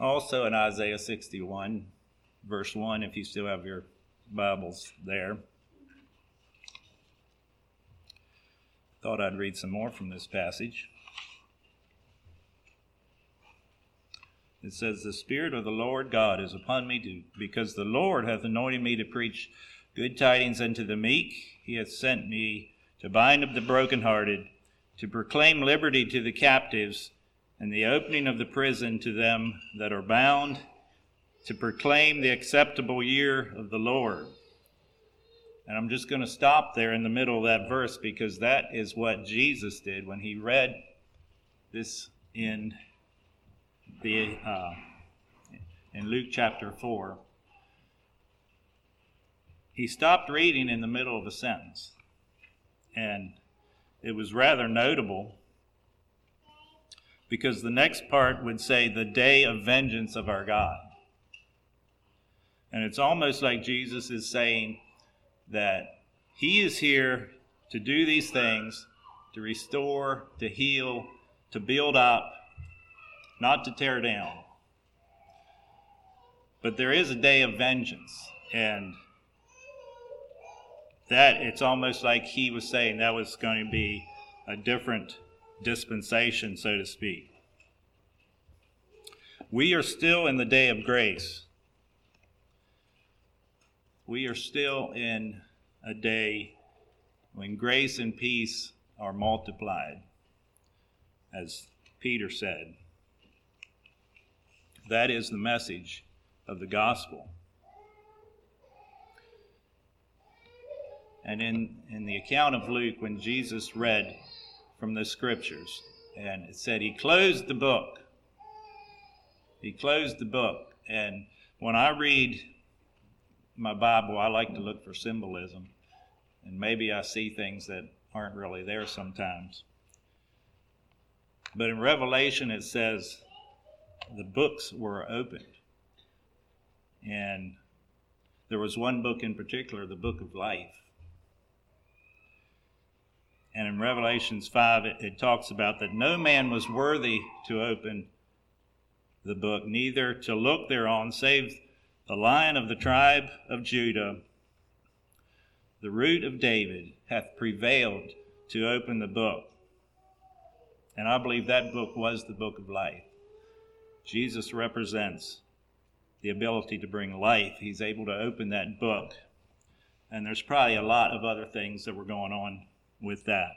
Also in Isaiah 61, verse 1, if you still have your Bibles there. Thought I'd read some more from this passage. It says, The Spirit of the Lord God is upon me, to, because the Lord hath anointed me to preach good tidings unto the meek. He hath sent me to bind up the brokenhearted, to proclaim liberty to the captives, and the opening of the prison to them that are bound, to proclaim the acceptable year of the Lord. And I'm just going to stop there in the middle of that verse because that is what Jesus did when he read this in the uh, in Luke chapter four. He stopped reading in the middle of a sentence, and it was rather notable because the next part would say, The day of vengeance of our God. And it's almost like Jesus is saying that He is here to do these things, to restore, to heal, to build up, not to tear down. But there is a day of vengeance, and that it's almost like he was saying that was going to be a different dispensation, so to speak. We are still in the day of grace. We are still in a day when grace and peace are multiplied, as Peter said. That is the message of the gospel. And in, in the account of Luke, when Jesus read from the scriptures, and it said he closed the book. He closed the book. And when I read my Bible, I like to look for symbolism. And maybe I see things that aren't really there sometimes. But in Revelation, it says the books were opened. And there was one book in particular, the book of life. And in Revelations 5, it, it, talks about that no man was worthy to open the book, neither to look thereon, save the lion of the tribe of Judah, the root of David, hath prevailed to open the book. And I believe that book was the book of life. Jesus represents the ability to bring life. He's able to open that book. And there's probably a lot of other things that were going on with that.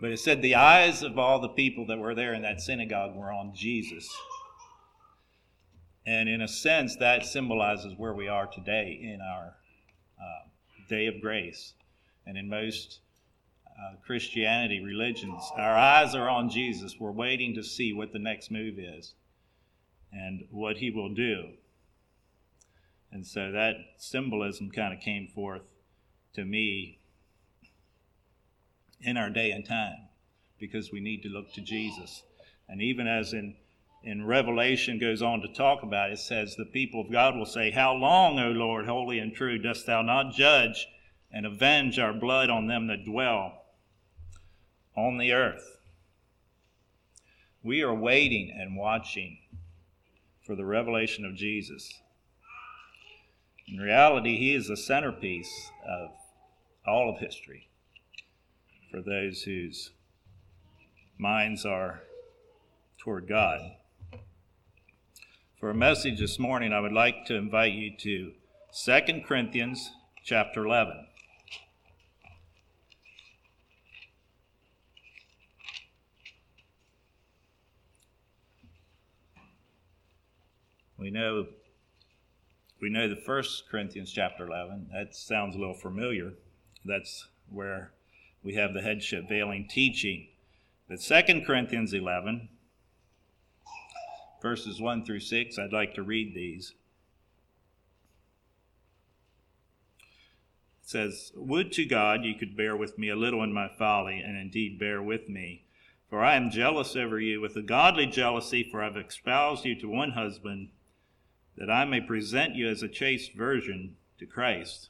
But it said the eyes of all the people that were there in that synagogue were on Jesus. And in a sense, that symbolizes where we are today in our uh, day of grace. And in most uh, Christianity religions, our eyes are on Jesus. We're waiting to see what the next move is and what he will do. And so that symbolism kind of came forth to me in our day and time because we need to look to Jesus. And even as in, in Revelation goes on to talk about it, says, The people of God will say, How long, O Lord, holy and true, dost thou not judge and avenge our blood on them that dwell on the earth? We are waiting and watching for the revelation of Jesus. In reality, he is the centerpiece of all of history for those whose minds are toward God. For a message this morning, I would like to invite you to 2 Corinthians chapter 11. We know we know the first Corinthians chapter 11. That sounds a little familiar. That's where we have the headship veiling teaching. But 2 Corinthians 11, verses 1 through 6, I'd like to read these. It says, Would to God you could bear with me a little in my folly, and indeed bear with me. For I am jealous over you with a godly jealousy, for I've espoused you to one husband that I may present you as a chaste virgin to Christ.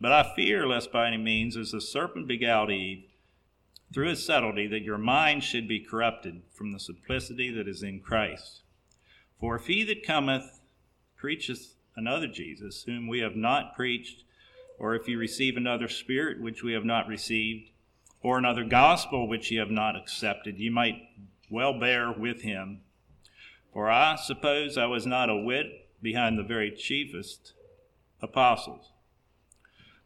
But I fear lest by any means, as the serpent beguiled Eve through his subtlety, that your mind should be corrupted from the simplicity that is in Christ. For if he that cometh preacheth another Jesus, whom we have not preached, or if you receive another spirit which we have not received, or another gospel which ye have not accepted, ye might well bear with him. For I suppose I was not a whit behind the very chiefest apostles.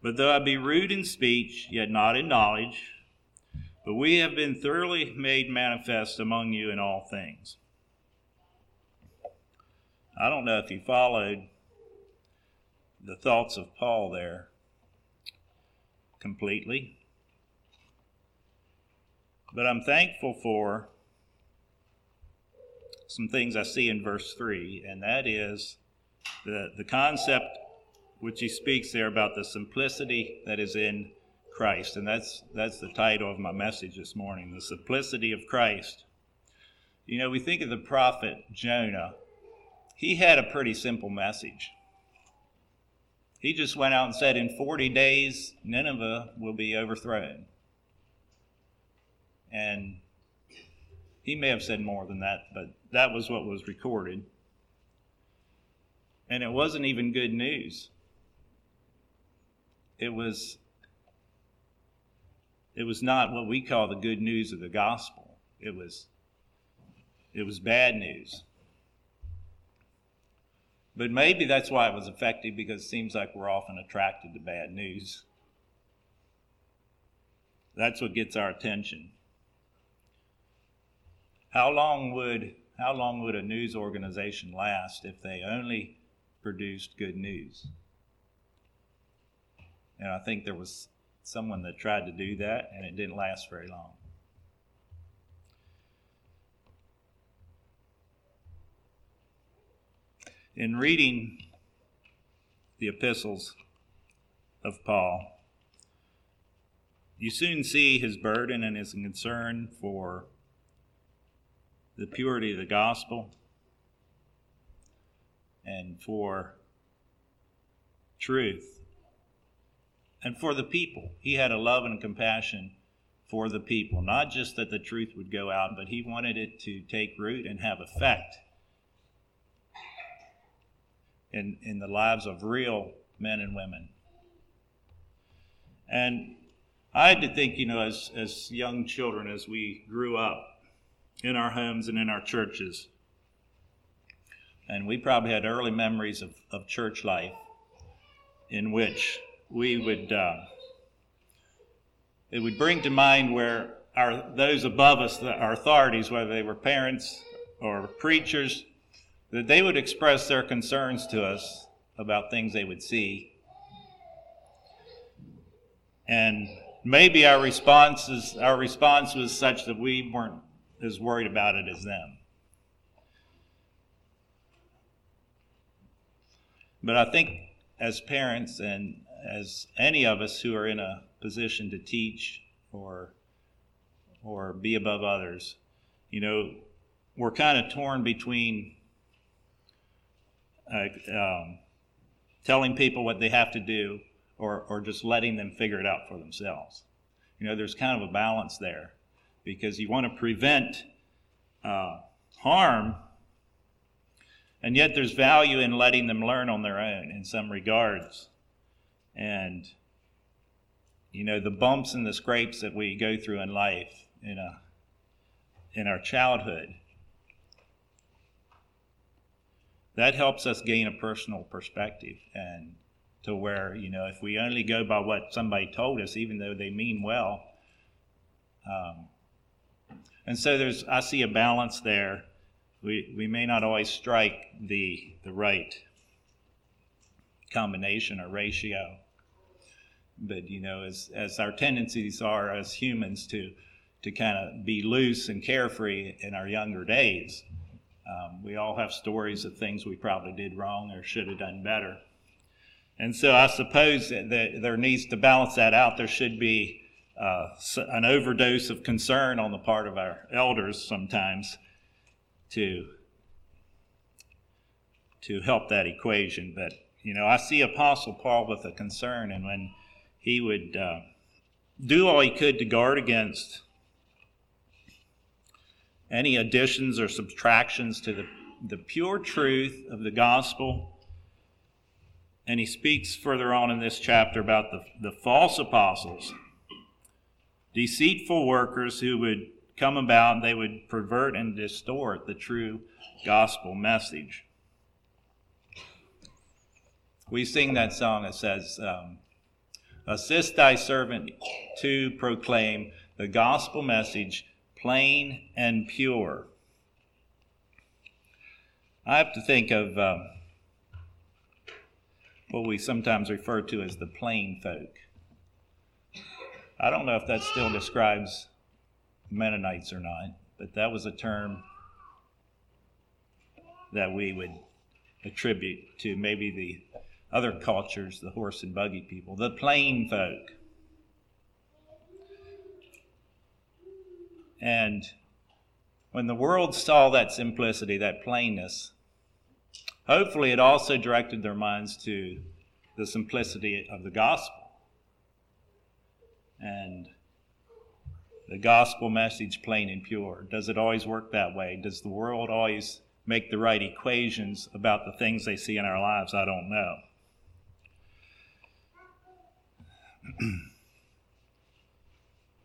But though I be rude in speech, yet not in knowledge, but we have been thoroughly made manifest among you in all things. I don't know if you followed the thoughts of Paul there completely, but I'm thankful for some things I see in verse 3, and that is the, the concept which he speaks there about the simplicity that is in Christ. And that's, that's the title of my message this morning The Simplicity of Christ. You know, we think of the prophet Jonah, he had a pretty simple message. He just went out and said, In 40 days, Nineveh will be overthrown. And he may have said more than that, but that was what was recorded. And it wasn't even good news. It was it was not what we call the good news of the gospel. It was it was bad news. But maybe that's why it was effective because it seems like we're often attracted to bad news. That's what gets our attention. How long would how long would a news organization last if they only produced good news? And I think there was someone that tried to do that, and it didn't last very long. In reading the epistles of Paul, you soon see his burden and his concern for the purity of the gospel and for truth and for the people. He had a love and compassion for the people, not just that the truth would go out, but he wanted it to take root and have effect in, in the lives of real men and women. And I had to think, you know, as, as young children, as we grew up in our homes and in our churches, and we probably had early memories of, of church life in which we would uh, it would bring to mind where our those above us, our authorities, whether they were parents or preachers, that they would express their concerns to us about things they would see. And maybe our responses our response was such that we weren't as worried about it as them. But I think as parents and as any of us who are in a position to teach or or be above others, you know, we're kind of torn between uh, um, telling people what they have to do or, or just letting them figure it out for themselves. You know, there's kind of a balance there because you want to prevent uh, harm, and yet there's value in letting them learn on their own in some regards. And, you know, the bumps and the scrapes that we go through in life in, a, in our childhood, that helps us gain a personal perspective and to where, you know, if we only go by what somebody told us, even though they mean well, um, and so there's, I see a balance there. We, we may not always strike the, the right combination or ratio but you know, as as our tendencies are as humans to to kind of be loose and carefree in our younger days, um, we all have stories of things we probably did wrong or should have done better. And so I suppose that there needs to balance that out. There should be uh, an overdose of concern on the part of our elders sometimes to to help that equation. But you know, I see Apostle Paul with a concern, and when he would uh, do all he could to guard against any additions or subtractions to the, the pure truth of the gospel. And he speaks further on in this chapter about the, the false apostles, deceitful workers who would come about and they would pervert and distort the true gospel message. We sing that song that says, um, Assist thy servant to proclaim the gospel message plain and pure. I have to think of um, what we sometimes refer to as the plain folk. I don't know if that still describes Mennonites or not, but that was a term that we would attribute to maybe the other cultures, the horse and buggy people, the plain folk. And when the world saw that simplicity, that plainness, hopefully it also directed their minds to the simplicity of the gospel. And the gospel message plain and pure. Does it always work that way? Does the world always make the right equations about the things they see in our lives? I don't know.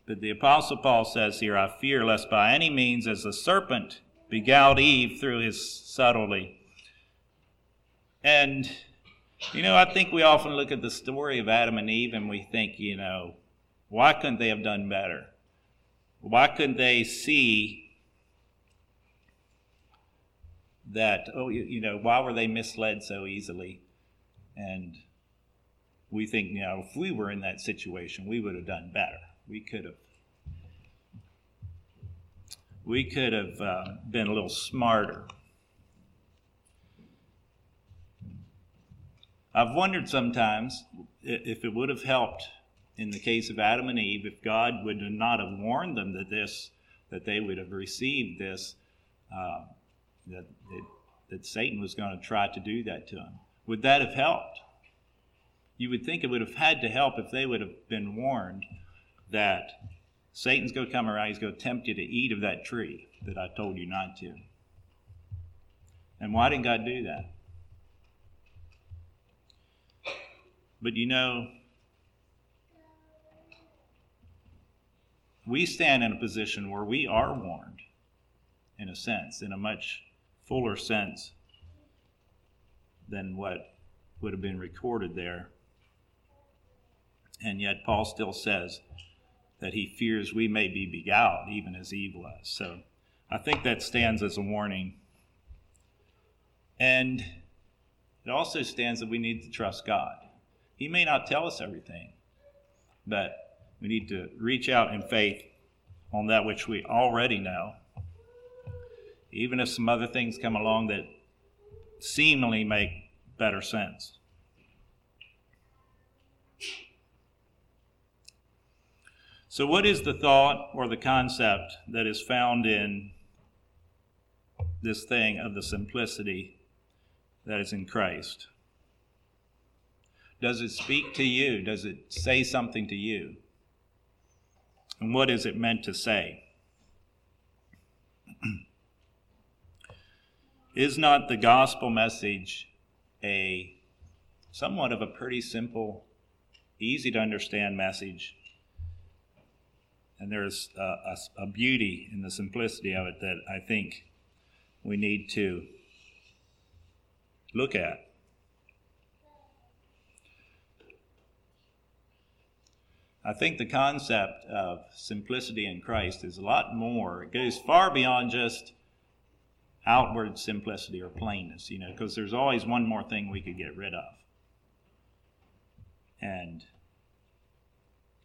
but the Apostle Paul says here, I fear lest by any means, as the serpent beguiled Eve through his subtlety. And, you know, I think we often look at the story of Adam and Eve and we think, you know, why couldn't they have done better? Why couldn't they see that, oh, you, you know, why were they misled so easily? And we think, you know, if we were in that situation, we would have done better. We could have. We could have uh, been a little smarter. I've wondered sometimes if it would have helped in the case of Adam and Eve if God would not have warned them that this, that they would have received this, uh, that, that, that Satan was going to try to do that to them. Would that have helped? You would think it would have had to help if they would have been warned that Satan's going to come around, he's going to tempt you to eat of that tree that I told you not to. And why didn't God do that? But you know, we stand in a position where we are warned, in a sense, in a much fuller sense than what would have been recorded there and yet Paul still says that he fears we may be beguiled, even as Eve was. So I think that stands as a warning. And it also stands that we need to trust God. He may not tell us everything, but we need to reach out in faith on that which we already know. Even if some other things come along that seemingly make better sense. So, what is the thought or the concept that is found in this thing of the simplicity that is in Christ? Does it speak to you? Does it say something to you? And what is it meant to say? is not the gospel message a somewhat of a pretty simple, easy to understand message and there's a, a, a beauty in the simplicity of it that I think we need to look at. I think the concept of simplicity in Christ is a lot more. It goes far beyond just outward simplicity or plainness, you know, because there's always one more thing we could get rid of. And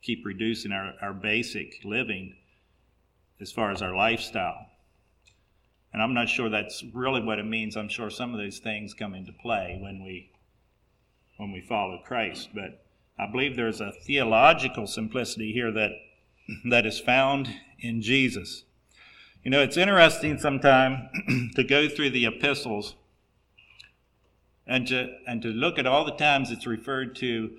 keep reducing our, our basic living as far as our lifestyle. And I'm not sure that's really what it means. I'm sure some of those things come into play when we when we follow Christ. But I believe there's a theological simplicity here that that is found in Jesus. You know, it's interesting sometimes to go through the epistles and to and to look at all the times it's referred to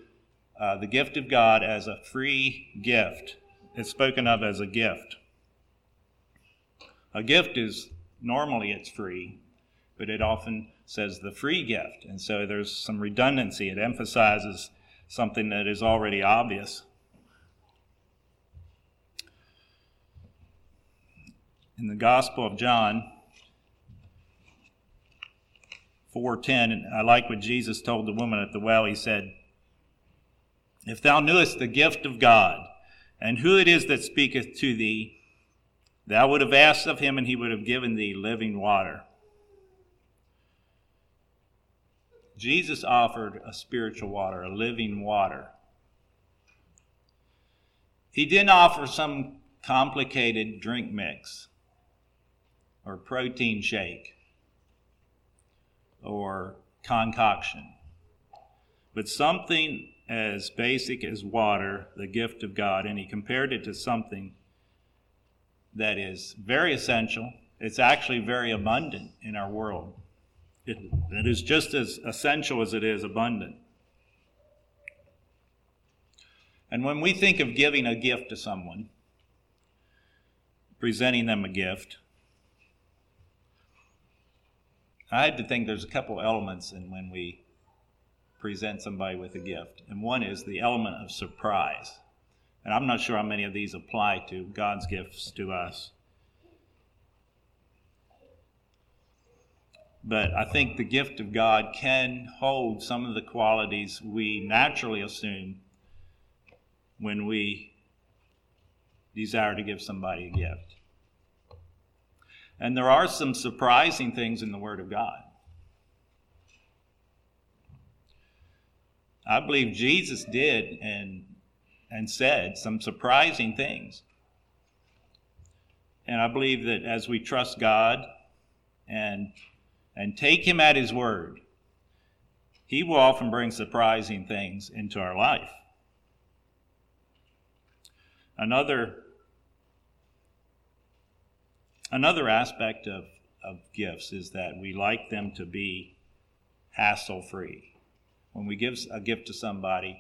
uh, the gift of God as a free gift. It's spoken of as a gift. A gift is normally it's free, but it often says the free gift. And so there's some redundancy. It emphasizes something that is already obvious. In the Gospel of John 4:10, I like what Jesus told the woman at the well. He said, "If thou knewest the gift of God, and who it is that speaketh to thee, thou would have asked of him, and he would have given thee living water." Jesus offered a spiritual water, a living water. He didn't offer some complicated drink mix or protein shake or concoction, but something as basic as water, the gift of God, and he compared it to something that is very essential. It's actually very abundant in our world. It, it is just as essential as it is abundant. And when we think of giving a gift to someone, presenting them a gift, I had to think there's a couple elements in when we present somebody with a gift. And one is the element of surprise. And I'm not sure how many of these apply to God's gifts to us. But I think the gift of God can hold some of the qualities we naturally assume when we desire to give somebody a gift. And there are some surprising things in the Word of God. I believe Jesus did and, and said some surprising things. And I believe that as we trust God and and take him at his word, he will often bring surprising things into our life. Another, another aspect of, of gifts is that we like them to be hassle free. When we give a gift to somebody,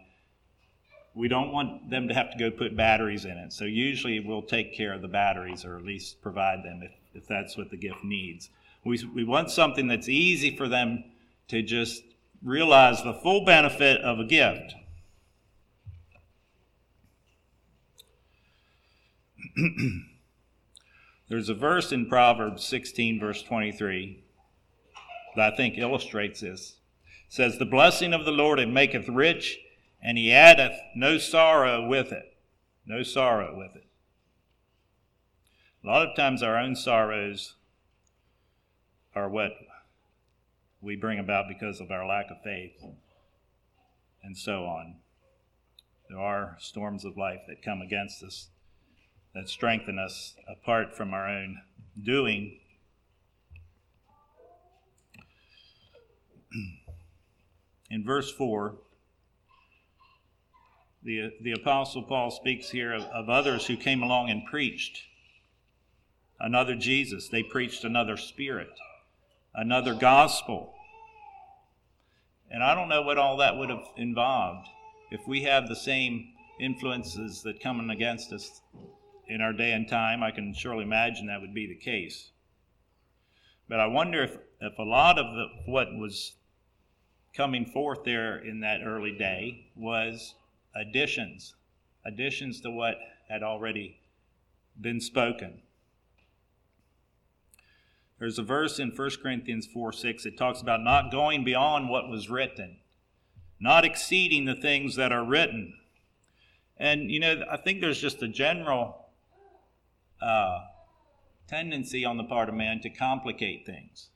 we don't want them to have to go put batteries in it. So usually we'll take care of the batteries or at least provide them if, if that's what the gift needs. We, we want something that's easy for them to just realize the full benefit of a gift. There's a verse in Proverbs 16, verse 23, that I think illustrates this. Says, The blessing of the Lord it maketh rich, and he addeth no sorrow with it. No sorrow with it. A lot of times our own sorrows are what we bring about because of our lack of faith, and so on. There are storms of life that come against us that strengthen us apart from our own doing. In verse 4, the, the Apostle Paul speaks here of, of others who came along and preached another Jesus. They preached another Spirit another gospel. And I don't know what all that would have involved if we have the same influences that come against us in our day and time. I can surely imagine that would be the case. But I wonder if, if a lot of the, what was coming forth there in that early day was additions, additions to what had already been spoken. There's a verse in 1 Corinthians 4 6 it talks about not going beyond what was written, not exceeding the things that are written. And, you know, I think there's just a general uh, tendency on the part of man to complicate things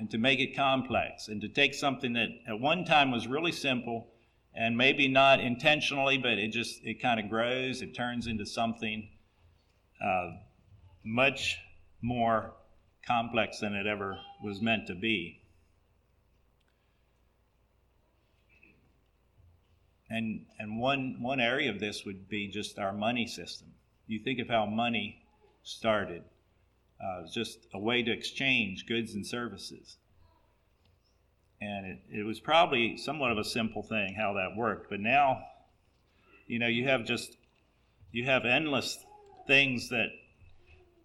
and to make it complex and to take something that at one time was really simple and maybe not intentionally, but it just, it kind of grows, it turns into something uh, much more complex than it ever was meant to be. And, and one, one area of this would be just our money system. You think of how money started, uh, just a way to exchange goods and services. And it, it was probably somewhat of a simple thing how that worked. But now, you know, you have just, you have endless things that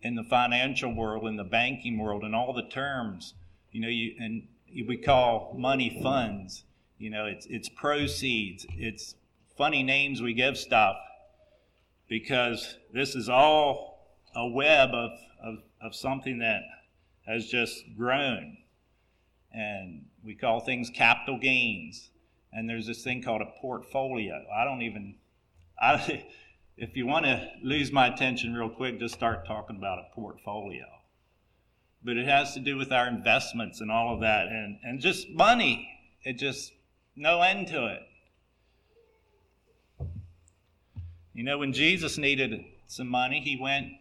in the financial world, in the banking world, and all the terms. You know, you and we call money funds. You know, it's it's proceeds. It's funny names we give stuff because this is all a web of, of, of something that has just grown. And we call things capital gains. And there's this thing called a portfolio. I don't even, I, if you want to lose my attention real quick, just start talking about a portfolio. But it has to do with our investments and all of that, and, and just money. It just, no end to it. You know, when Jesus needed some money, he went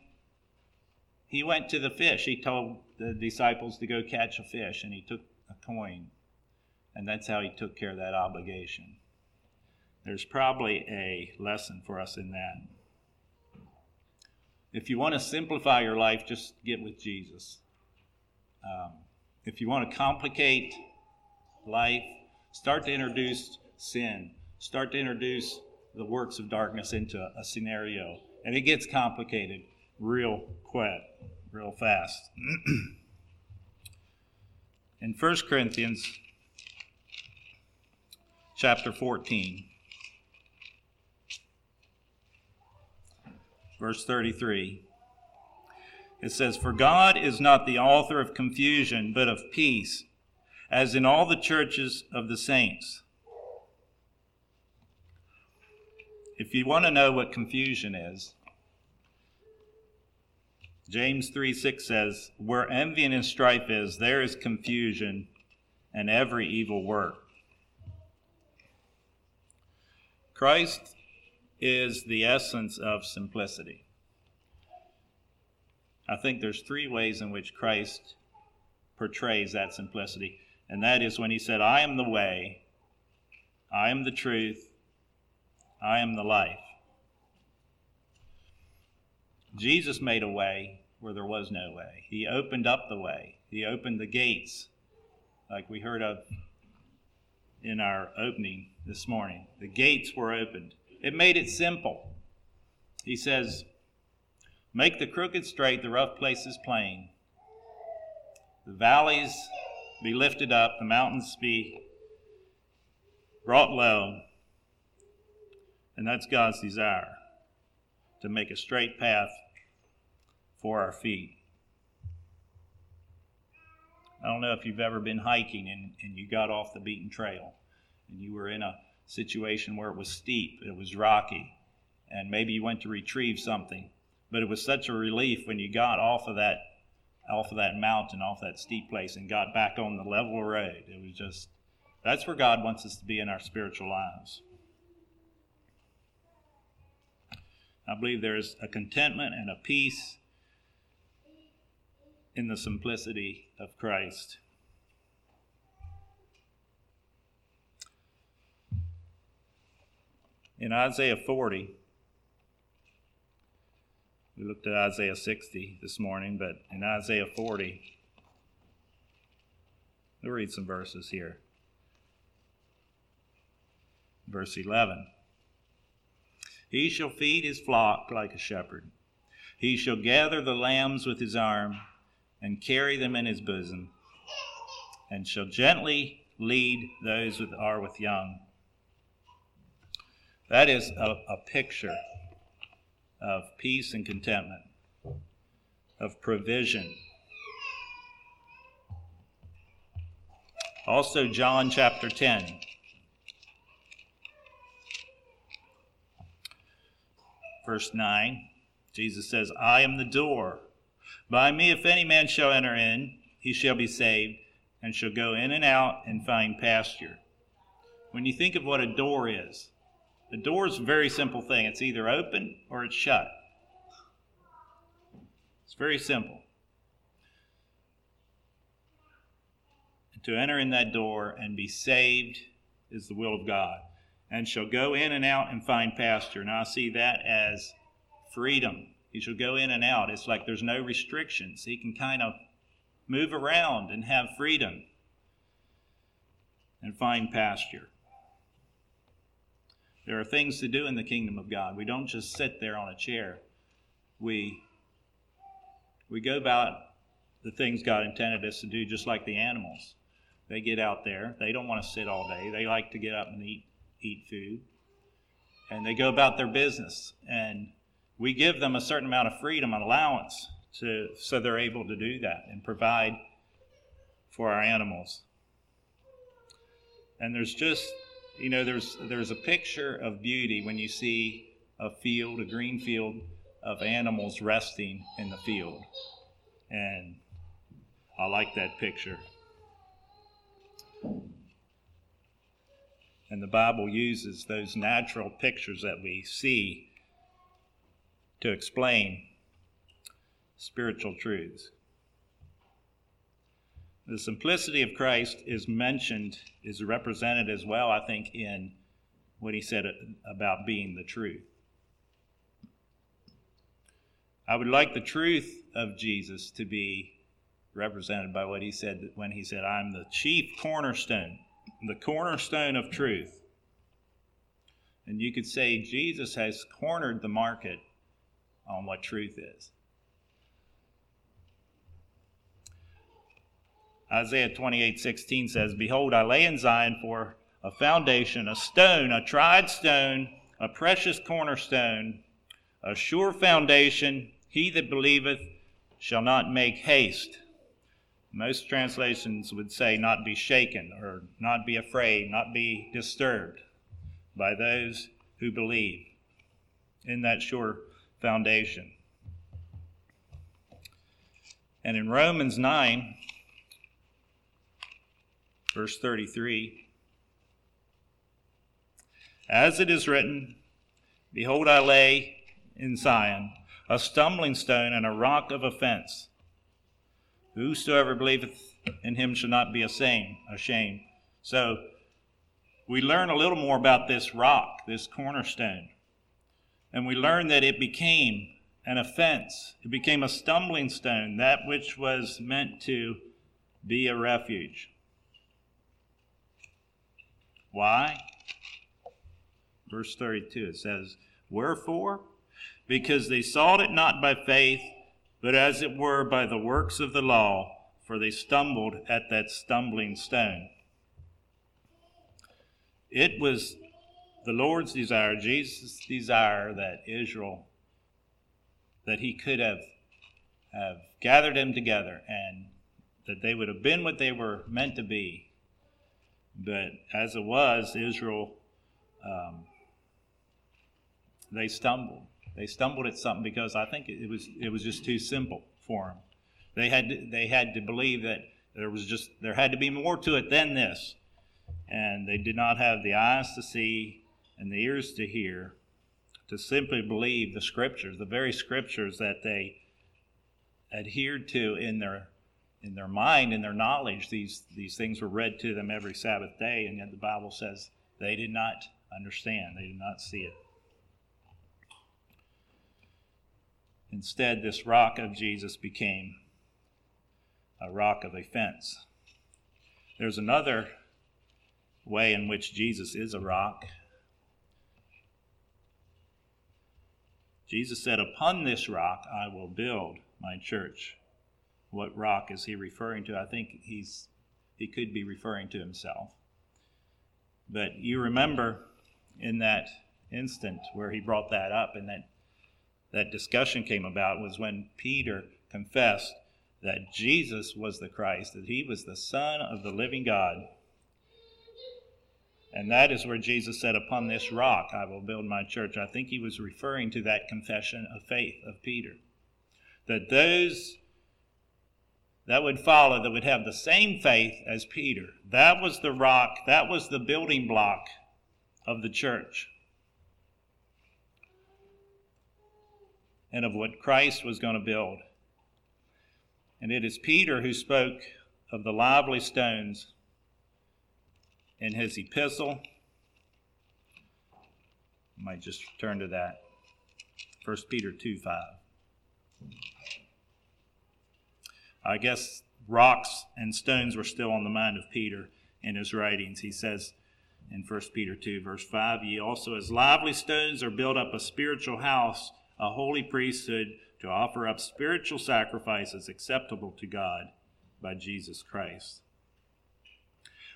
he went to the fish. He told the disciples to go catch a fish, and he took a coin. And that's how he took care of that obligation. There's probably a lesson for us in that. If you want to simplify your life, just get with Jesus. Um, if you want to complicate life, start to introduce sin. Start to introduce the works of darkness into a scenario. And it gets complicated real quick, real fast. In 1 Corinthians chapter 14, verse 33. It says, For God is not the author of confusion, but of peace, as in all the churches of the saints. If you want to know what confusion is, James 3 6 says, Where envy and strife is, there is confusion and every evil work. Christ is the essence of simplicity. I think there's three ways in which Christ portrays that simplicity, and that is when he said, I am the way, I am the truth, I am the life. Jesus made a way where there was no way. He opened up the way. He opened the gates, like we heard of in our opening this morning. The gates were opened. It made it simple. He says, Make the crooked straight, the rough places plain. The valleys be lifted up, the mountains be brought low. And that's God's desire to make a straight path for our feet. I don't know if you've ever been hiking and, and you got off the beaten trail and you were in a situation where it was steep, it was rocky, and maybe you went to retrieve something. But it was such a relief when you got off of that off of that mountain, off that steep place, and got back on the level road. It was just that's where God wants us to be in our spiritual lives. I believe there's a contentment and a peace in the simplicity of Christ. in Isaiah 40, we looked at Isaiah 60 this morning, but in Isaiah 40, we'll read some verses here. Verse 11 He shall feed his flock like a shepherd. He shall gather the lambs with his arm and carry them in his bosom, and shall gently lead those that are with young. That is a, a picture of peace and contentment, of provision. Also, John chapter 10. Verse 9, Jesus says, I am the door. By me, if any man shall enter in, he shall be saved, and shall go in and out and find pasture. When you think of what a door is, the door is a very simple thing. It's either open or it's shut. It's very simple. to enter in that door and be saved is the will of God, and shall go in and out and find pasture. Now I see that as freedom. He shall go in and out. It's like there's no restrictions. He can kind of move around and have freedom and find pasture. There are things to do in the kingdom of God. We don't just sit there on a chair. We we go about the things God intended us to do just like the animals. They get out there. They don't want to sit all day. They like to get up and eat eat food. And they go about their business. And we give them a certain amount of freedom and allowance to so they're able to do that and provide for our animals. And there's just you know there's there's a picture of beauty when you see a field, a green field of animals resting in the field. And I like that picture. And the Bible uses those natural pictures that we see to explain spiritual truths. The simplicity of Christ is mentioned, is represented as well, I think, in what he said about being the truth. I would like the truth of Jesus to be represented by what he said when he said, I'm the chief cornerstone, the cornerstone of truth. And you could say Jesus has cornered the market on what truth is. Isaiah 28 16 says, Behold, I lay in Zion for a foundation, a stone, a tried stone, a precious cornerstone, a sure foundation. He that believeth shall not make haste. Most translations would say, not be shaken, or not be afraid, not be disturbed by those who believe in that sure foundation. And in Romans 9, verse 33, as it is written, Behold, I lay in Zion a stumbling stone and a rock of offense Whosoever believeth in him shall not be ashamed. So we learn a little more about this rock, this cornerstone. And we learn that it became an offense. It became a stumbling stone, that which was meant to be a refuge. Why? Verse 32 it says, Wherefore? Because they sought it not by faith but as it were by the works of the law, for they stumbled at that stumbling stone. It was the Lord's desire, Jesus' desire, that Israel, that he could have, have gathered them together and that they would have been what they were meant to be. But as it was, Israel, um, they stumbled. They stumbled at something because I think it was it was just too simple for them. They had to, they had to believe that there was just there had to be more to it than this, and they did not have the eyes to see and the ears to hear, to simply believe the scriptures, the very scriptures that they adhered to in their in their mind, in their knowledge. These these things were read to them every Sabbath day, and yet the Bible says they did not understand, they did not see it. Instead, this rock of Jesus became a rock of offense. There's another way in which Jesus is a rock. Jesus said, Upon this rock I will build my church. What rock is he referring to? I think he's he could be referring to himself. But you remember in that instant where he brought that up and that that discussion came about was when Peter confessed that Jesus was the Christ, that he was the Son of the living God. And that is where Jesus said, Upon this rock I will build my church. I think he was referring to that confession of faith of Peter. That those that would follow, that would have the same faith as Peter, that was the rock, that was the building block of the church. and of what Christ was going to build. And it is Peter who spoke of the lively stones in his epistle. I might just turn to that. 1 Peter 2 5. I guess rocks and stones were still on the mind of Peter in his writings. He says in 1 Peter 2, verse 5, Ye also, as lively stones, are built up a spiritual house a holy priesthood to offer up spiritual sacrifices acceptable to God by Jesus Christ.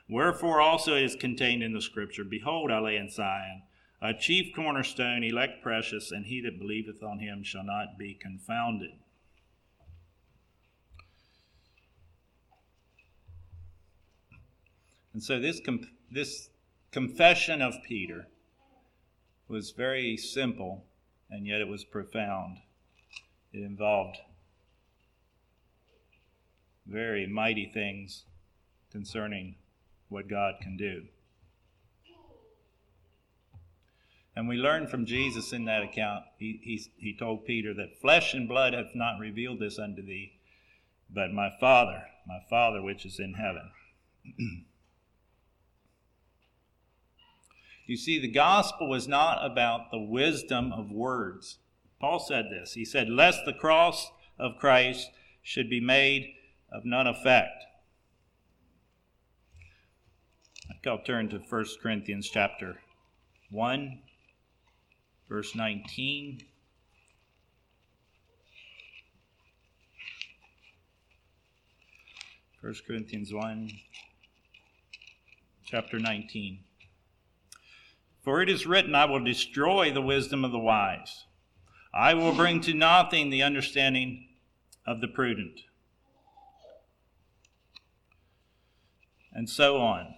Wherefore also it is contained in the Scripture Behold, I lay in Zion a chief cornerstone, elect precious, and he that believeth on him shall not be confounded. And so this, com- this confession of Peter was very simple, and yet it was profound. It involved very mighty things concerning what God can do. And we learn from Jesus in that account, he, he, he told Peter that flesh and blood hath not revealed this unto thee, but my Father, my Father which is in heaven. you see, the gospel was not about the wisdom of words. Paul said this. He said, Lest the cross of Christ should be made of none effect. I think I'll turn to 1 Corinthians chapter 1, verse 19. First Corinthians 1, chapter 19. For it is written, I will destroy the wisdom of the wise. I will bring to nothing the understanding of the prudent. And so on.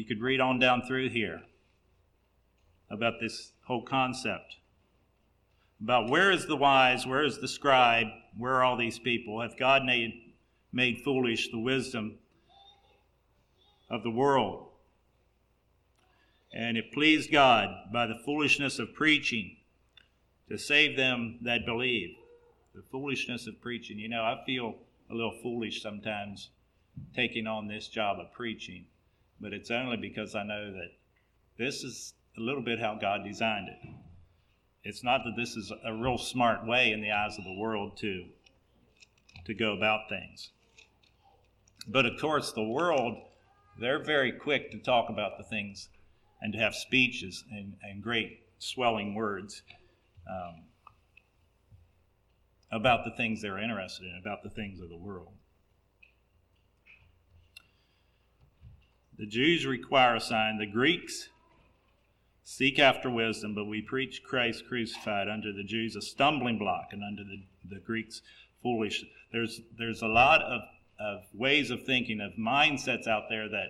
You could read on down through here about this whole concept. About where is the wise, where is the scribe, where are all these people? Have God made, made foolish the wisdom of the world? And it pleased God by the foolishness of preaching to save them that believe. The foolishness of preaching. You know, I feel a little foolish sometimes taking on this job of preaching, but it's only because I know that this is a little bit how God designed it. It's not that this is a real smart way in the eyes of the world to, to go about things. But of course, the world, they're very quick to talk about the things and to have speeches and, and great swelling words um, about the things they're interested in, about the things of the world. The Jews require a sign. The Greeks seek after wisdom, but we preach Christ crucified unto the Jews a stumbling block and unto the, the Greeks foolish. There's, there's a lot of, of ways of thinking, of mindsets out there that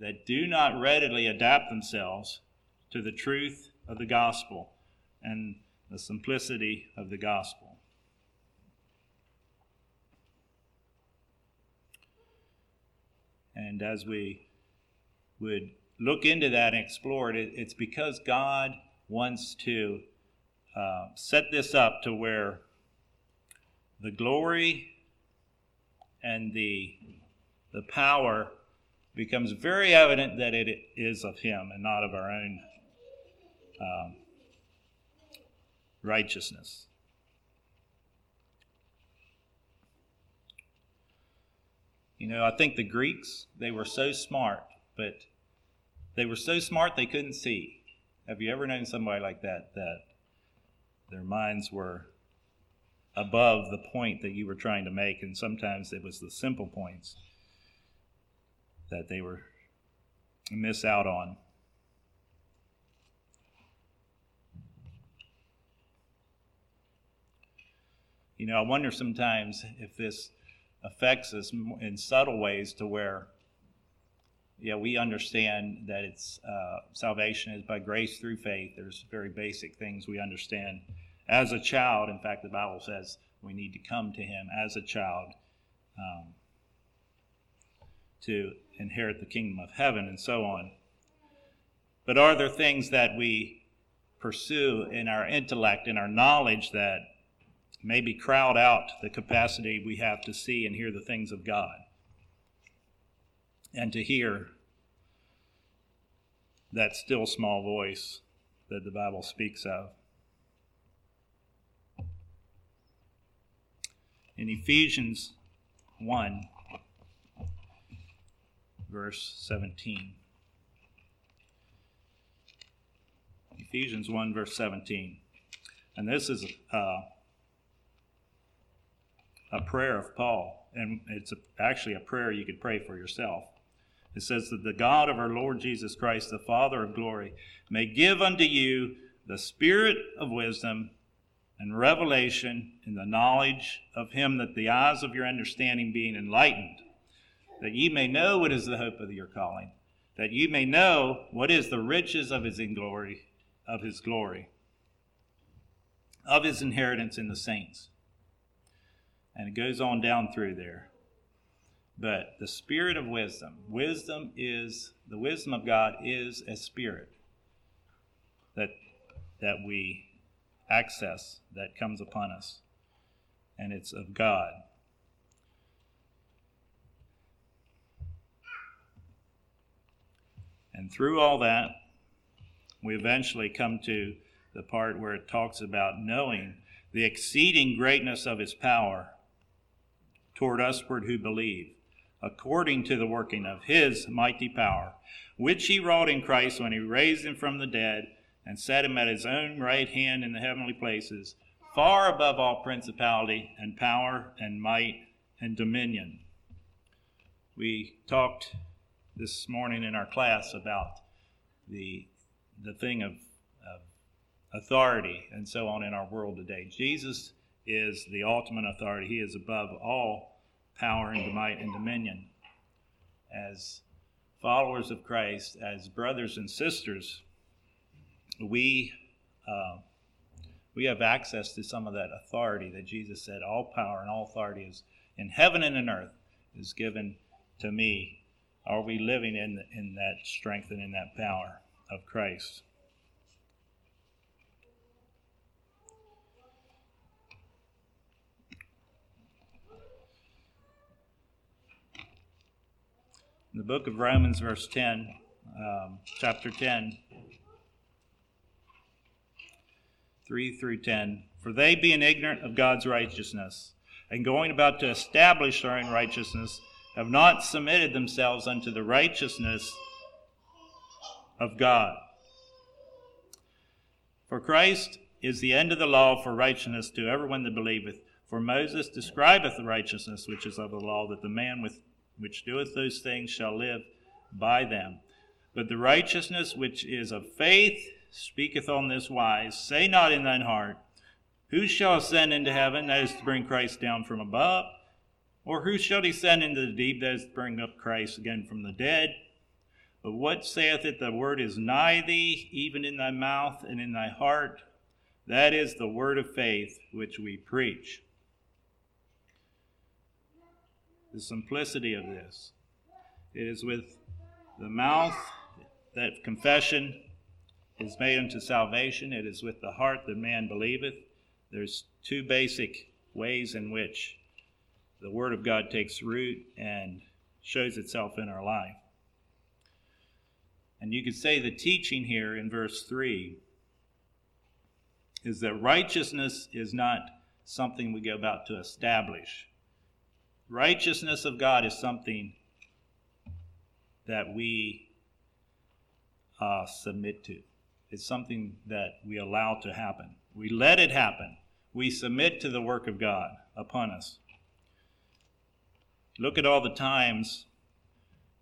that do not readily adapt themselves to the truth of the gospel and the simplicity of the gospel. And as we would look into that and explore it, it's because God wants to uh, set this up to where the glory and the, the power becomes very evident that it is of Him and not of our own um, righteousness. You know, I think the Greeks, they were so smart, but they were so smart they couldn't see. Have you ever known somebody like that, that their minds were above the point that you were trying to make, and sometimes it was the simple points that they were miss out on. You know, I wonder sometimes if this affects us in subtle ways to where, yeah, we understand that it's uh, salvation is by grace through faith. There's very basic things we understand as a child. In fact, the Bible says we need to come to Him as a child. Um, to inherit the kingdom of heaven and so on. But are there things that we pursue in our intellect, in our knowledge, that maybe crowd out the capacity we have to see and hear the things of God and to hear that still small voice that the Bible speaks of? In Ephesians 1, verse 17. Ephesians 1, verse 17. And this is uh, a prayer of Paul, and it's a, actually a prayer you could pray for yourself. It says that the God of our Lord Jesus Christ, the Father of glory, may give unto you the spirit of wisdom and revelation in the knowledge of him that the eyes of your understanding being enlightened, that ye may know what is the hope of your calling, that ye may know what is the riches of his glory, of his glory, of his inheritance in the saints. And it goes on down through there. But the spirit of wisdom, wisdom is the wisdom of God is a spirit that that we access that comes upon us. And it's of God. And through all that, we eventually come to the part where it talks about knowing the exceeding greatness of his power toward usward who believe, according to the working of his mighty power, which he wrought in Christ when he raised him from the dead and set him at his own right hand in the heavenly places, far above all principality and power and might and dominion. We talked this morning in our class about the, the thing of, of authority and so on in our world today. Jesus is the ultimate authority, He is above all power and might and dominion. As followers of Christ, as brothers and sisters, we uh, we have access to some of that authority that Jesus said, "All power and all authority is in heaven and in earth is given to me." Are we living in in that strength and in that power of Christ? In the book of Romans, verse 10, um, chapter 10, 3 through 10. For they, being ignorant of God's righteousness, and going about to establish their own righteousness, have not submitted themselves unto the righteousness of God. For Christ is the end of the law for righteousness to everyone that believeth. For Moses describeth the righteousness which is of the law, that the man with, which doeth those things shall live by them. But the righteousness which is of faith speaketh on this wise Say not in thine heart, Who shall ascend into heaven, that is to bring Christ down from above? Or who shall descend into the deep, that is to bring up Christ again from the dead? But what saith it? The word is nigh thee, even in thy mouth and in thy heart. That is the word of faith which we preach. The simplicity of this. It is with the mouth that confession is made unto salvation. It is with the heart that man believeth. There's two basic ways in which the Word of God takes root and shows itself in our life. And you could say the teaching here in verse 3 is that righteousness is not something we go about to establish. Righteousness of God is something that we uh, submit to. It's something that we allow to happen. We let it happen. We submit to the work of God upon us. Look at all the times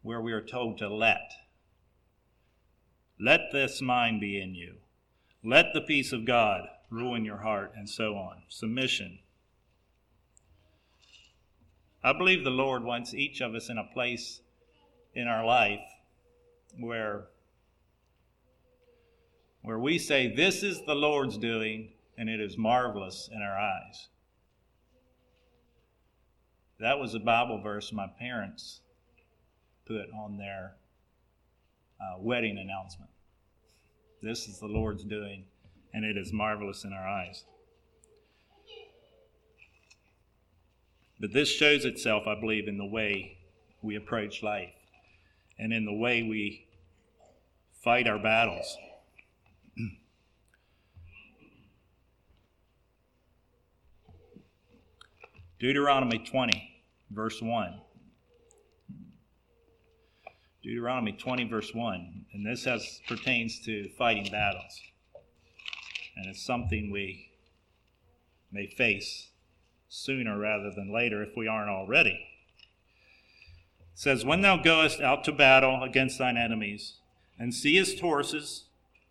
where we are told to let. Let this mind be in you. Let the peace of God rule in your heart, and so on. Submission. I believe the Lord wants each of us in a place in our life where where we say, This is the Lord's doing, and it is marvelous in our eyes. That was a Bible verse my parents put on their uh, wedding announcement. This is the Lord's doing, and it is marvelous in our eyes. But this shows itself, I believe, in the way we approach life and in the way we fight our battles. Deuteronomy 20, verse 1. Deuteronomy 20, verse 1. And this has pertains to fighting battles. and it's something we may face sooner rather than later if we aren't already. It says, When thou goest out to battle against thine enemies, and seest horses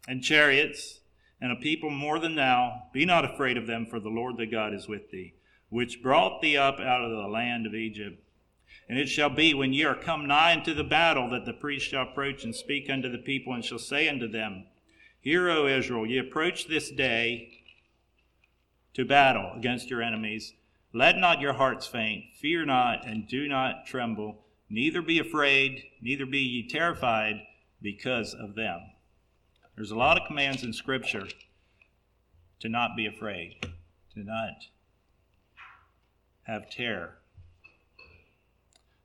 and chariots, and a people more than thou, be not afraid of them, for the Lord thy God is with thee, which brought thee up out of the land of Egypt. And it shall be when ye are come nigh unto the battle that the priest shall approach and speak unto the people, and shall say unto them, Hear, O Israel, ye approach this day to battle against your enemies. Let not your hearts faint, fear not, and do not tremble, neither be afraid, neither be ye terrified because of them. There's a lot of commands in Scripture to not be afraid, to not have terror.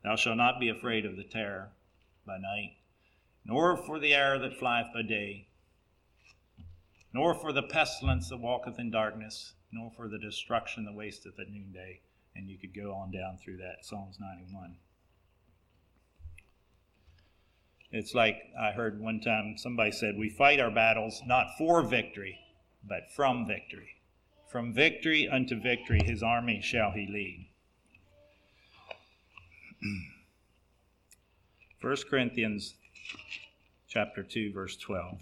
Thou shalt not be afraid of the terror by night, nor for the arrow that flieth by day, nor for the pestilence that walketh in darkness, nor for the destruction that wasteth at noonday. And you could go on down through that, Psalms 91. It's like I heard one time somebody said, We fight our battles not for victory, but from victory. From victory unto victory, his army shall he lead. 1 Corinthians chapter 2 verse 12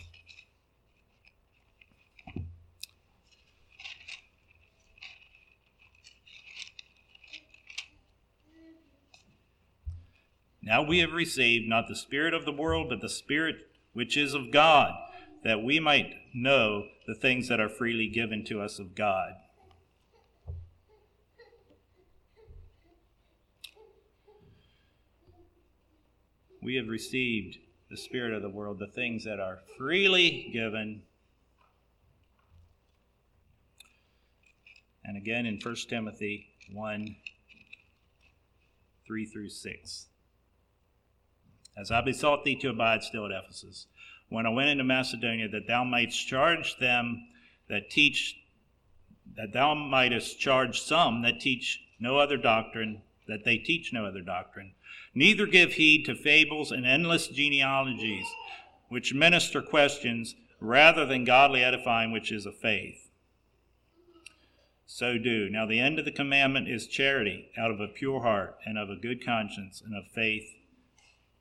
Now we have received not the Spirit of the world, but the Spirit which is of God, that we might know the things that are freely given to us of God. We have received the Spirit of the world, the things that are freely given. And again in 1 Timothy 1 3 through 6 as I besought thee to abide still at Ephesus, when I went into Macedonia, that thou mightst charge them that teach, that thou mightest charge some that teach no other doctrine, that they teach no other doctrine. Neither give heed to fables and endless genealogies, which minister questions rather than godly edifying, which is of faith. So do. Now, the end of the commandment is charity out of a pure heart and of a good conscience and of faith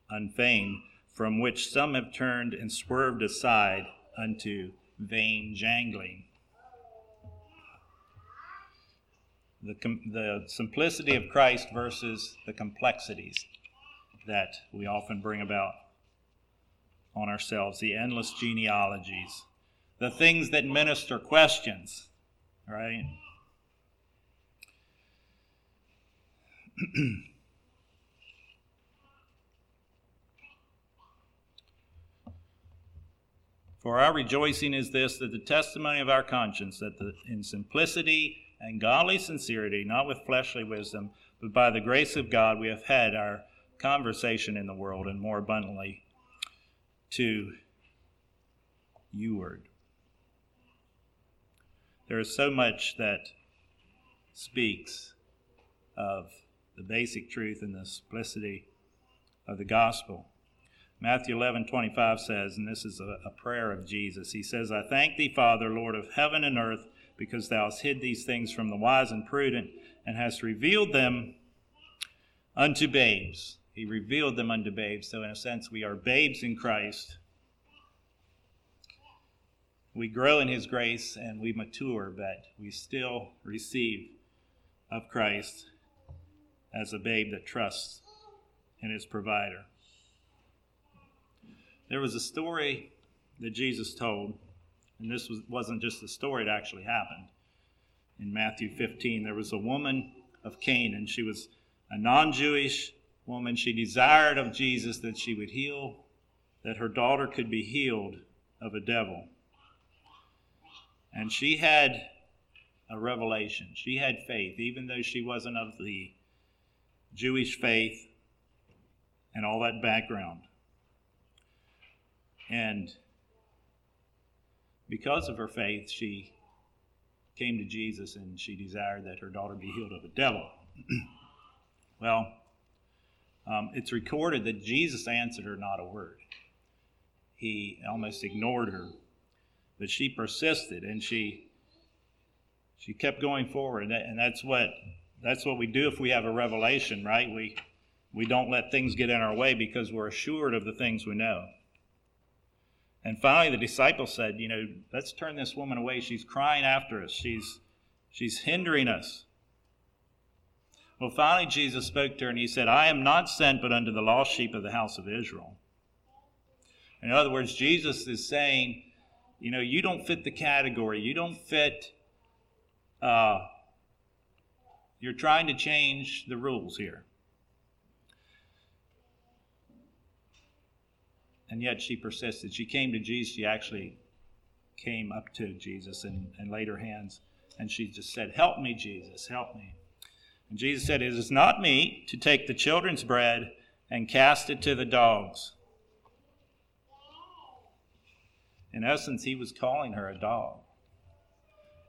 unfeigned, from which some have turned and swerved aside unto vain jangling. The, the simplicity of Christ versus the complexities that we often bring about on ourselves, the endless genealogies, the things that minister questions, right? For our rejoicing is this, that the testimony of our conscience, that the, in simplicity and godly sincerity, not with fleshly wisdom, but by the grace of God, we have had our conversation in the world, and more abundantly to youward. There is so much that speaks of the basic truth and the simplicity of the gospel. Matthew 11, 25 says, and this is a, a, prayer of Jesus, he says, I thank thee, Father, Lord of heaven and earth, because thou hast hid these things from the wise and prudent, and hast revealed them unto babes. He revealed them unto babes. So, in a sense, we are babes in Christ. We grow in his grace and we mature, but we still receive of Christ as a babe that trusts in his provider. There was a story that Jesus told, and this was, wasn't just a story, it actually happened. In Matthew 15, there was a woman of Canaan. She was a non Jewish woman. She desired of Jesus that she would heal, that her daughter could be healed of a devil. And she had a revelation. She had faith, even though she wasn't of the Jewish faith and all that background. And because of her faith, she came to Jesus and she desired that her daughter be healed of a devil. well, um, it's recorded that Jesus answered her not a word. He almost ignored her. But she persisted and she she kept going forward and that's what that's what we do if we have a revelation, right? We we don't let things get in our way because we're assured of the things we know. And finally the disciples said, you know, let's turn this woman away. She's crying after us. She's she's hindering us. Well, finally Jesus spoke to her and he said, I am not sent but unto the lost sheep of the house of Israel. In other words, Jesus is saying, you know, you don't fit the category. You don't fit uh, you're trying to change the rules here. And yet she persisted. She came to Jesus. She actually came up to Jesus and, and laid her hands. And she just said, Help me, Jesus, help me. And Jesus said, It is not me to take the children's bread and cast it to the dogs. In essence, he was calling her a dog.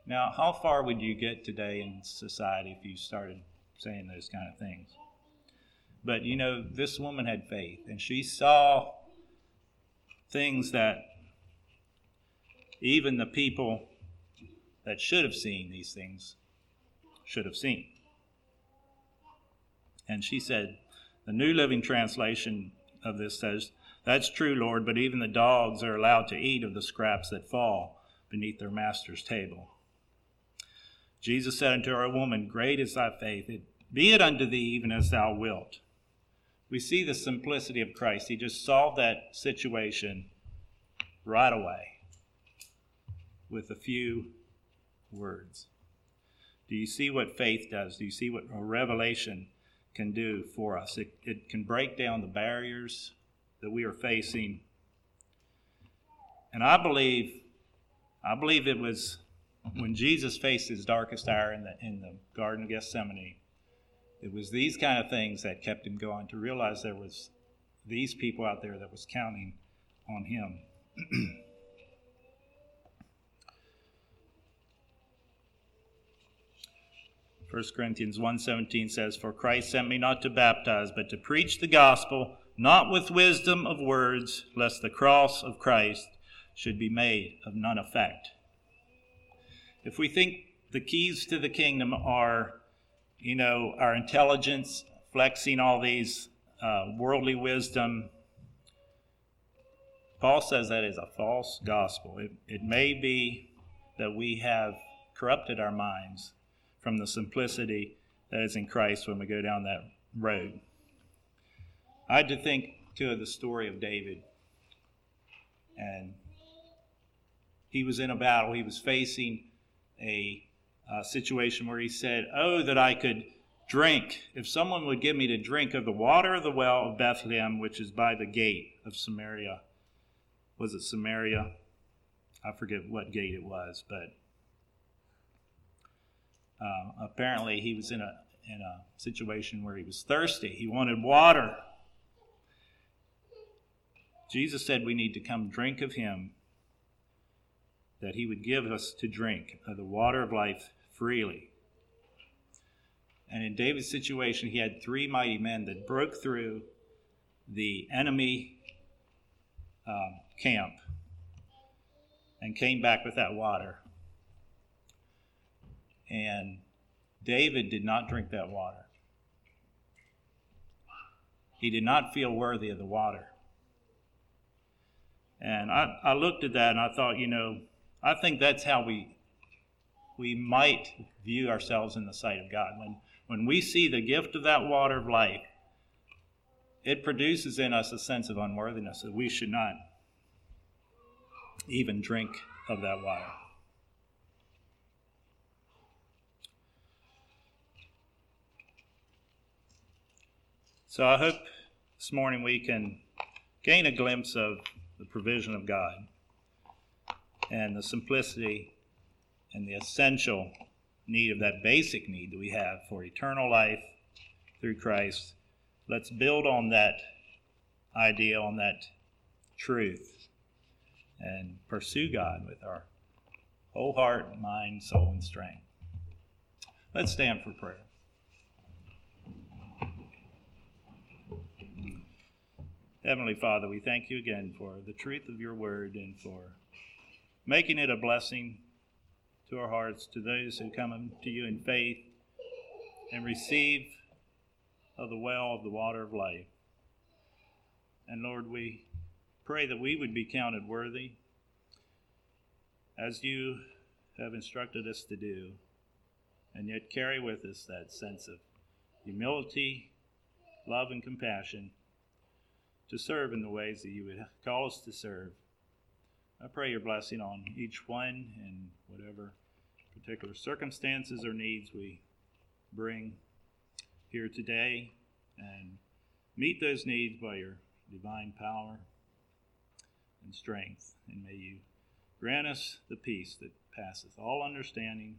Now, how far would you get today in society if you started saying those kind of things? But you know, this woman had faith, and she saw things that even the people that should have seen these things should have seen. And she said, the New Living Translation of this says, That's true, Lord, but even the dogs are allowed to eat of the scraps that fall beneath their master's table. Jesus said unto her, Woman, great is thy faith. Be it unto thee even as thou wilt. We see the simplicity of Christ. He just solved that situation right away with a few words. Do you see what faith does? Do you see what a revelation can do for us? It, it can break down the barriers that we are facing. And I believe, I believe it was when Jesus faced his darkest hour in the, in the Garden of Gethsemane, it was these kind of things that kept him going to realize there was these people out there that was counting on him. 1 Corinthians 1:17 says, "For Christ sent me not to baptize, but to preach the gospel, not with wisdom of words, lest the cross of Christ should be made of none effect." If we think the keys to the kingdom are, you know, our intelligence, flexing all these uh, worldly wisdom, Paul says that is a false gospel. It, it may be that we have corrupted our minds from the simplicity that is in Christ when we go down that road. I had to think, too, of the story of David. And he was in a battle, he was facing a, a situation where he said, Oh, that I could drink. If someone would give me to drink of the water of the well of Bethlehem, which is by the gate of Samaria. Was it Samaria? I forget what gate it was, but uh, apparently he was in a in a situation where he was thirsty. He wanted water. Jesus said we need to come drink of him that he would give us to drink of the water of life freely. And in David's situation, he had three mighty men that broke through the enemy um, camp and came back with that water. And David did not drink that water. He did not feel worthy of the water. And I, I looked at that and I thought, you know, I think that's how we we might view ourselves in the sight of God. When when we see the gift of that water of life, it produces in us a sense of unworthiness that we should not even drink of that water. So I hope this morning we can gain a glimpse of the provision of God and the simplicity and the essential need of that basic need that we have for eternal life through Christ. Let's build on that idea, on that truth, and pursue God with our whole heart, mind, soul, and strength. Let's stand for prayer. Heavenly Father, we thank you again for the truth of your word and for making it a blessing to our hearts, to those who come to you in faith and receive of the well of the water of life. And Lord, we pray that we would be counted worthy as you have instructed us to do, and yet carry with us that sense of humility, love, and compassion to serve in the ways that you would call us to serve. I pray your blessing on each one in whatever particular circumstances or needs we bring here today and meet those needs by your divine power and strength. And may you grant us the peace that passeth all understanding